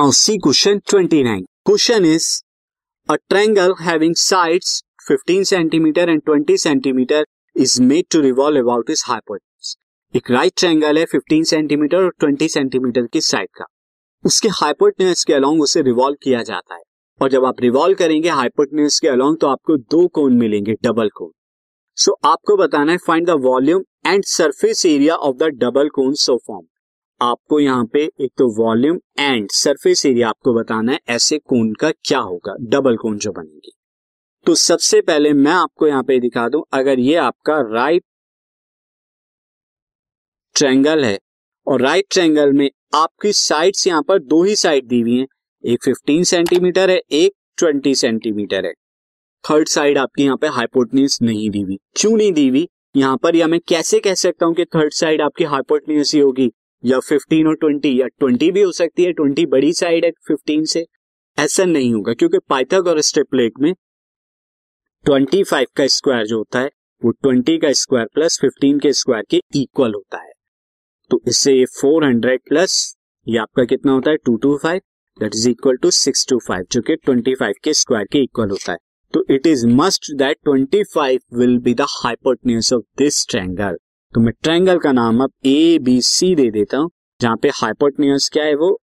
Now see question 29. Question is, a triangle having sides 15 centimeter and 20 centimeter is made to revolve about its hypotenuse. एक right triangle है 15 centimetre और 20 centimetre की side का उसके hypotenuse के along उसे revolve किया जाता है और जब आप रिवॉल्व करेंगे हाइपोटेन्यूज के अलोंग तो आपको दो कोन मिलेंगे डबल कोन सो आपको बताना है find the volume and surface area of the double cone so form आपको यहाँ पे एक तो वॉल्यूम एंड सरफेस एरिया आपको बताना है, ऐसे कोन का क्या होगा डबल कोन जो बनेगी। तो सबसे पहले मैं आपको यहाँ पे दिखा दूँ, अगर ये आपका राइट ट्रैंगल है, और राइट ट्रैंगल में आपकी साइड्स यहाँ पर दो ही साइड दी हुई हैं, एक 15 सेंटीमीटर है, एक 20 सेंटीमीटर है। थर्ड साइड आपकी यहाँ पे हाइपोटनीस नहीं दी हुई, क्यों नहीं दी हुई? यहाँ पर या मैं कैसे कह सकता हूँ कि थर्ड साइड आपकी हाइपोटनीस ही होगी? या 15 और 20 या 20 भी हो सकती है 20 बड़ी साइड है 15 से। ऐसा नहीं होगा, क्योंकि पाइथागोरस ट्रिपलेट में 25 का स्क्वायर जो होता है, वो 20 का स्क्वायर प्लस 15 के स्क्वायर के इक्वल होता है। तो इससे ये 400 प्लस ये आपका कितना होता है? 225 दैट इज़ इक्वल टू 625 जो कि 25 के स्क्वायर के इक्वल होता है। तो it is must that 25 will be the of this triangle तो मैं ट्रायंगल का नाम अब ए बी सी दे देता हूँ जहाँ पे हाइपोटेन्यूज क्या है वो?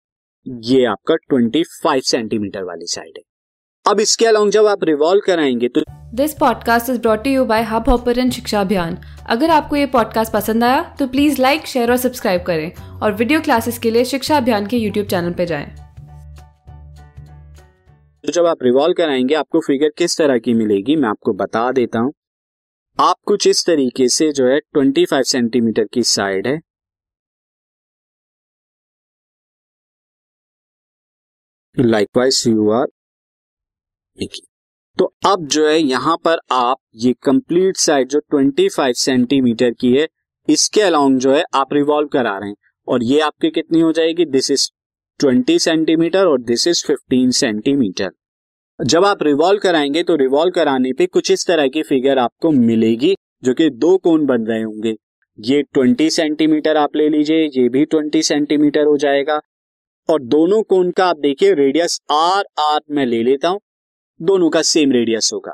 ये आपका 25 सेंटीमीटर वाली साइड है। अब इसके अलावा जब आप रिवॉल्व कराएँगे तो this podcast is brought you by Hubhopper शिक्षा अभियान अगर आपको ये पॉडकास्ट पसंद आया तो प्लीज़ लाइक शेयर और सब्सक्राइब करें और वीडियो क्लासेस के लिए शिक्षा अभियान के यूट्यूब चैनल पर जाएँ। तो जब आप रिवॉल्व कराएँगे आपको फिगर किस तरह की मिलेगी मैं आपको बता देता हूँ। आप कुछ इस तरीके से जो है 25 सेंटीमीटर की साइड है लाइकवाइज यू आर तो अब जो है यहाँ पर आप ये कंप्लीट साइड जो 25 सेंटीमीटर की है, इसके अलाउंग जो है आप रिवॉल्व करा रहे हैं। और ये आपकी कितनी हो जाएगी? दिस इज़ 20 सेंटीमीटर और दिस इज़ 15 सेंटीमीटर जब आप रिवॉल्व कराएँगे तो रिवॉल्व कराने पे कुछ इस तरह की फिगर आपको मिलेगी, जो कि दो कोन बन रहे होंगे। ये 20 सेंटीमीटर आप ले लीजिए, ये भी 20 सेंटीमीटर हो जाएगा। और दोनों कोन का आप देखिए रेडियस आर आर में ले लेता हूँ, दोनों का सेम रेडियस होगा।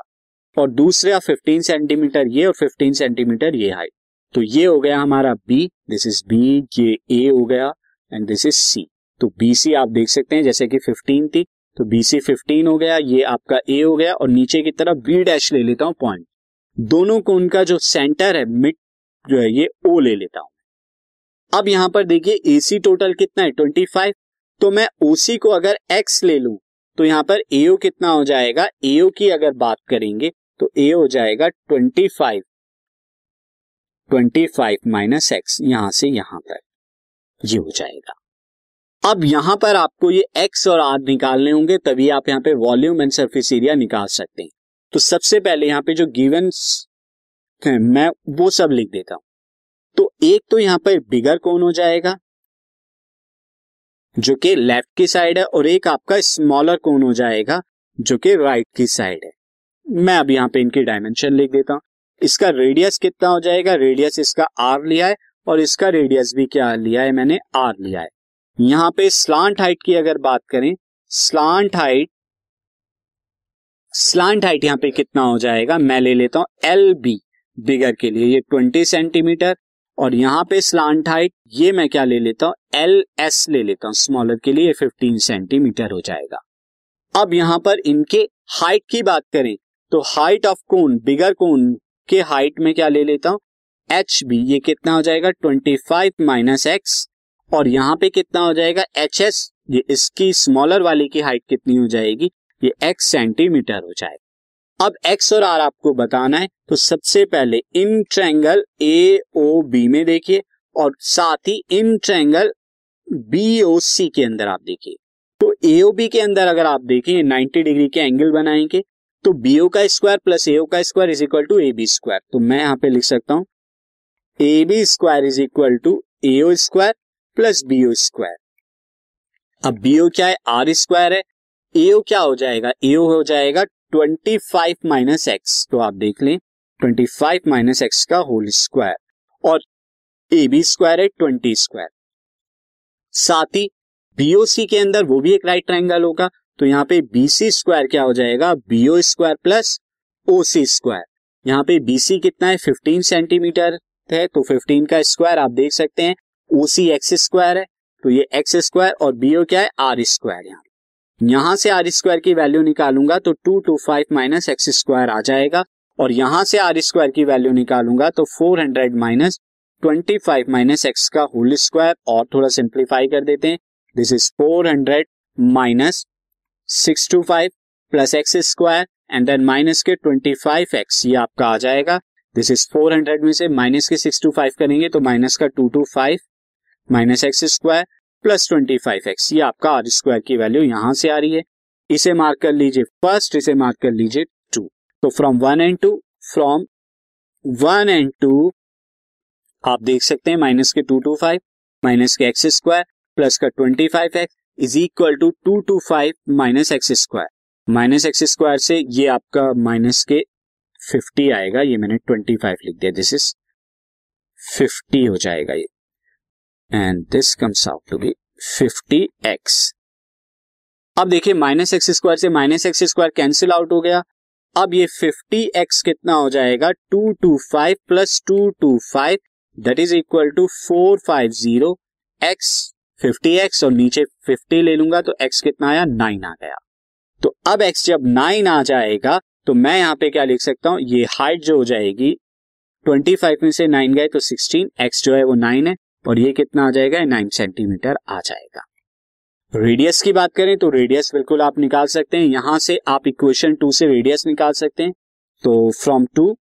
और दूसरा 15 सेंटीमीटर ये और 15 सेंटीमीटर ये हाइट तो ये हो गया हमारा बी दिस इज़ बी ये ए हो गया एंड दिस इज़ सी तो बी सी आप देख सकते हैं, जैसे कि 15 थी तो बी सी फिफ्टीन हो गया, ये आपका ए हो गया और नीचे की तरफ़ बी डैश ले लेता हूँ पॉइंट दोनों को उनका जो सेंटर है मिड जो है, ये ओ ले लेता हूँ अब यहाँ पर देखिए एसी टोटल कितना है? ट्वेंटी फाइव तो मैं ओसी को अगर एक्स ले लू तो यहाँ पर एओ कितना हो जाएगा? एओ की अगर बात करेंगे तो ए हो जाएगा twenty five twenty five minus x यहाँ से यहाँ तक ये हो जाएगा। अब यहाँ पर आपको ये एक्स और आर निकालने होंगे, तभी आप यहाँ पे वॉल्यूम एंड सरफेस एरिया निकाल सकते हैं। तो सबसे पहले यहाँ पे जो गिवन है, मैं वो सब लिख देता हूँ। तो एक तो यहाँ पर बिगर कौन हो जाएगा? जो कि लेफ़्ट की साइड है, और एक आपका स्मॉलर कौन हो जाएगा? जो कि राइट की साइड है। मैं अब यहाँ पे इनकी डायमेंशन लिख देता हूँ। इसका रेडियस कितना हो जाएगा? रेडियस इसका आर लिया है, और इसका रेडियस भी क्या लिया है? मैंने आर लिया है। यहाँ पे स्लांट हाइट की अगर बात करें स्लांट हाइट स्लांट हाइट यहाँ पे कितना हो जाएगा? मैं ले लेता हूँ एल बी बिगर के लिए। ये ट्वेंटी सेंटीमीटर और यहाँ पे स्लांट हाइट ये मैं क्या ले लेता हूँ? एल एस ले लेता हूँ। स्मॉलर के लिए फिफ्टीन सेंटीमीटर हो जाएगा। अब यहाँ पर इनके हाइट की बात करें तो हाइट ऑफ़ कोन बिगर कोन के हाइट में क्या ले लेता हूँ? एच बी ये कितना हो जाएगा? ट्वेंटी फाइव माइनस एक्स और यहाँ पे कितना हो जाएगा? एच एस ये इसकी स्मॉलर वाली की हाइट कितनी हो जाएगी? ये एक्स सेंटीमीटर हो जाएगा। अब एक्स और आर आपको बताना है तो सबसे पहले in triangle A O B में देखिए और साथ ही इन ट्रैंगल बी ओ सी के अंदर आप देखिए। तो ए ओ बी के अंदर अगर आप देखें 90 डिग्री के एंगल बनाएँगे तो बीओ का स्क्वायर प्लस एओ का square is equal to A B square तो मैं यहाँ पे लिख सकता हूँ A B square is equal to A O square plus B O square अब बीओ क्या है? आर स्क्वायर है। एओ क्या हो जाएगा? एओ हो जाएगा ट्वेंटी फाइव माइनस एक्स तो आप देख लें ट्वेंटी फाइव माइनस एक्स का होल स्क्वायर और ए बी स्क्वायर है ट्वेंटी स्क्वायर साथ ही बीओसी के अंदर वो भी एक राइट ट्राइंगल होगा। तो यहाँ पे बीसी स्क्वायर क्या हो जाएगा? B O square plus O C square यहाँ पे बीसी कितना है? 15 सेंटीमीटर है। तो 15 का स्क्वायर आप देख सकते हैं। ओसी एक्स स्क्वायर है तो ये एक्स स्क्वायर और बीओ क्या है? आर स्क्वायर यहाँ यहाँ से आर स्क्वायर की वैल्यू निकालूँगा तो two two five minus x square आ जाएगा और यहाँ से आर स्क्वायर की वैल्यू निकालूँगा तो four hundred minus twenty five minus x का होल स्क्वायर और थोड़ा सिंप्लीफाई कर देते हैं। This is four hundred minus six two five plus x square and then minus के ट्वेंटी फाइव एक्स ये आपका आ जाएगा। दिस इज़ फोर हंड्रेड में से माइनस के सिक्स टू फाइव करेंगे तो माइनस का two two five minus x square plus twenty five x. ये आपका आर स्क्वायर की वैल्यू यहाँ से आ रही है। इसे मार्क कर लीजिए फ़र्स्ट, इसे मार्क कर लीजिए टू। तो from one and two, from one and two, आप देख सकते हैं माइनस के टू टू फाइव, माइनस के एक्स स्क्वायर प्लस का twenty five x is equal to two two five minus x square. Minus x square से ये आपका माइनस के फिफ्टी आएगा। ये मैंने ट्वेंटी फाइव लिख दिया। दिस इज़ फिफ्टी हो जाएगा ये। And this comes out to be fifty x अब देखिए माइनस एक्स स्क्वायर से minus x square cancel out हो गया। अब ये फिफ्टी एक्स कितना हो जाएगा? Two two five plus two two five that is equal to four five zero x fifty x और नीचे फिफ्टी ले लूँगा तो एक्स कितना आया? नाइन आ गया। तो अब एक्स जब नाइन आ जाएगा तो मैं यहाँ पे क्या लिख सकता हूँ? ये हाइट जो हो जाएगी ट्वेंटी फाइव में से नाइन गए तो सिक्सटीन एक्स जो है वो नाइन है। और ये कितना आ जाएगा? नाइन सेंटीमीटर आ जाएगा। रेडियस की बात करें तो रेडियस बिल्कुल आप निकाल सकते हैं। यहाँ से आप इक्वेशन टू से रेडियस निकाल सकते हैं। तो from two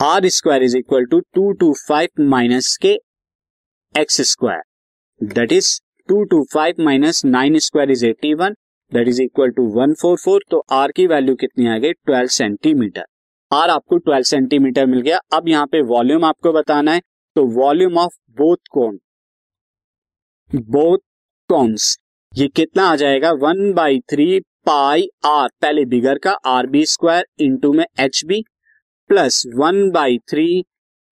R square is equal to two two five minus के x square that is two two five minus nine square is eighty one that is equal to one four four तो R की value कितनी आ गई? Twelve centimetre R आपको twelve centimetre मिल गया। अब यहाँ पे वॉल्यूम आपको बताना है। तो volume of both cone both cones ये कितना आ जाएगा? One by three pi R, पहले बिगर का आर बी स्क्वायर इंटू में H B plus one by three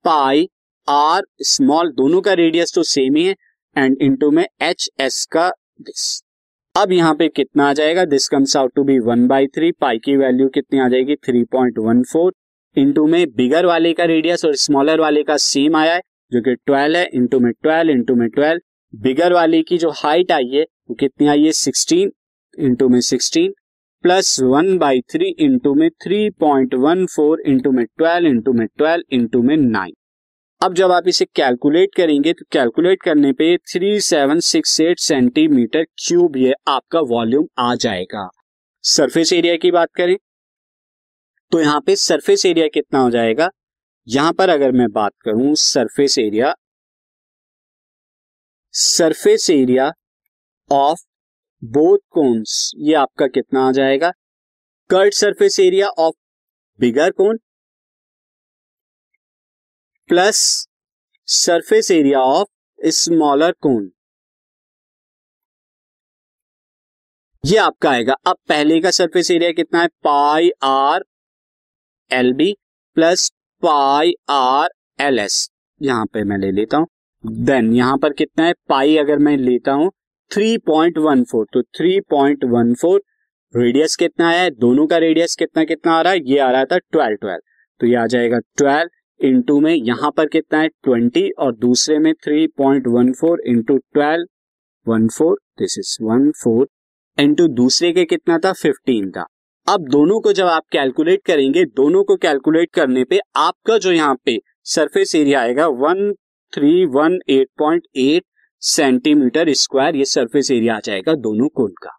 pi R small दोनों का रेडियस तो सेम ही है एंड इंटू में एच एस का दिस अब यहाँ पे कितना आ जाएगा? This comes out to be one by three, pi की वैल्यू कितनी आ जाएगी? Three point one four into में बिगर वाले का रेडियस और स्मॉलर वाले का सेम आया है। जो कि ट्वेल्व है इंटू में ट्वेल्व इंटू में ट्वेल्व बिगर वाले की जो हाइट आई है, वो कितनी आई है? सिक्सटीन इंटू में sixteen plus one by three into में three point one four into में ट्वेल्व इंटू में ट्वेल्व इंटू में नाइन अब जब आप इसे कैलकुलेट करेंगे तो कैलकुलेट करने पे three seven six eight centimetre cube ये आपका वॉल्यूम आ जाएगा। सरफेस एरिया की बात करें तो यहाँ पे सरफेस एरिया कितना हो जाएगा? यहाँ पर अगर मैं बात करूँ surface area surface area of both cones ये आपका कितना आ जाएगा? Curved surface area of bigger cone plus surface area of smaller cone ये आपका आएगा। अब पहले का सरफेस एरिया कितना है? Pi R L B plus pi R L S. यहाँ पे मैं ले लेता हूँ। देन यहाँ पर कितना है? पाई अगर मैं लेता हूँ थ्री पॉइंट वन फोर तो three point one four radius कितना है? दोनों का रेडियस कितना कितना आ रहा है? ये आ रहा था ट्वेल्व ट्वेल्व तो ये आ जाएगा ट्वेल्व इंटू में यहाँ पर कितना है? ट्वेंटी और दूसरे में three point one four into twelve one four this is one four into दूसरे के कितना था? फिफ्टीन था। अब दोनों को जब आप कैलकुलेट करेंगे, दोनों को कैलकुलेट करने पे आपका जो यहाँ पे सरफेस एरिया आएगा one three one eight point eight centimetre square ये सरफेस एरिया आ जाएगा दोनों कोन का।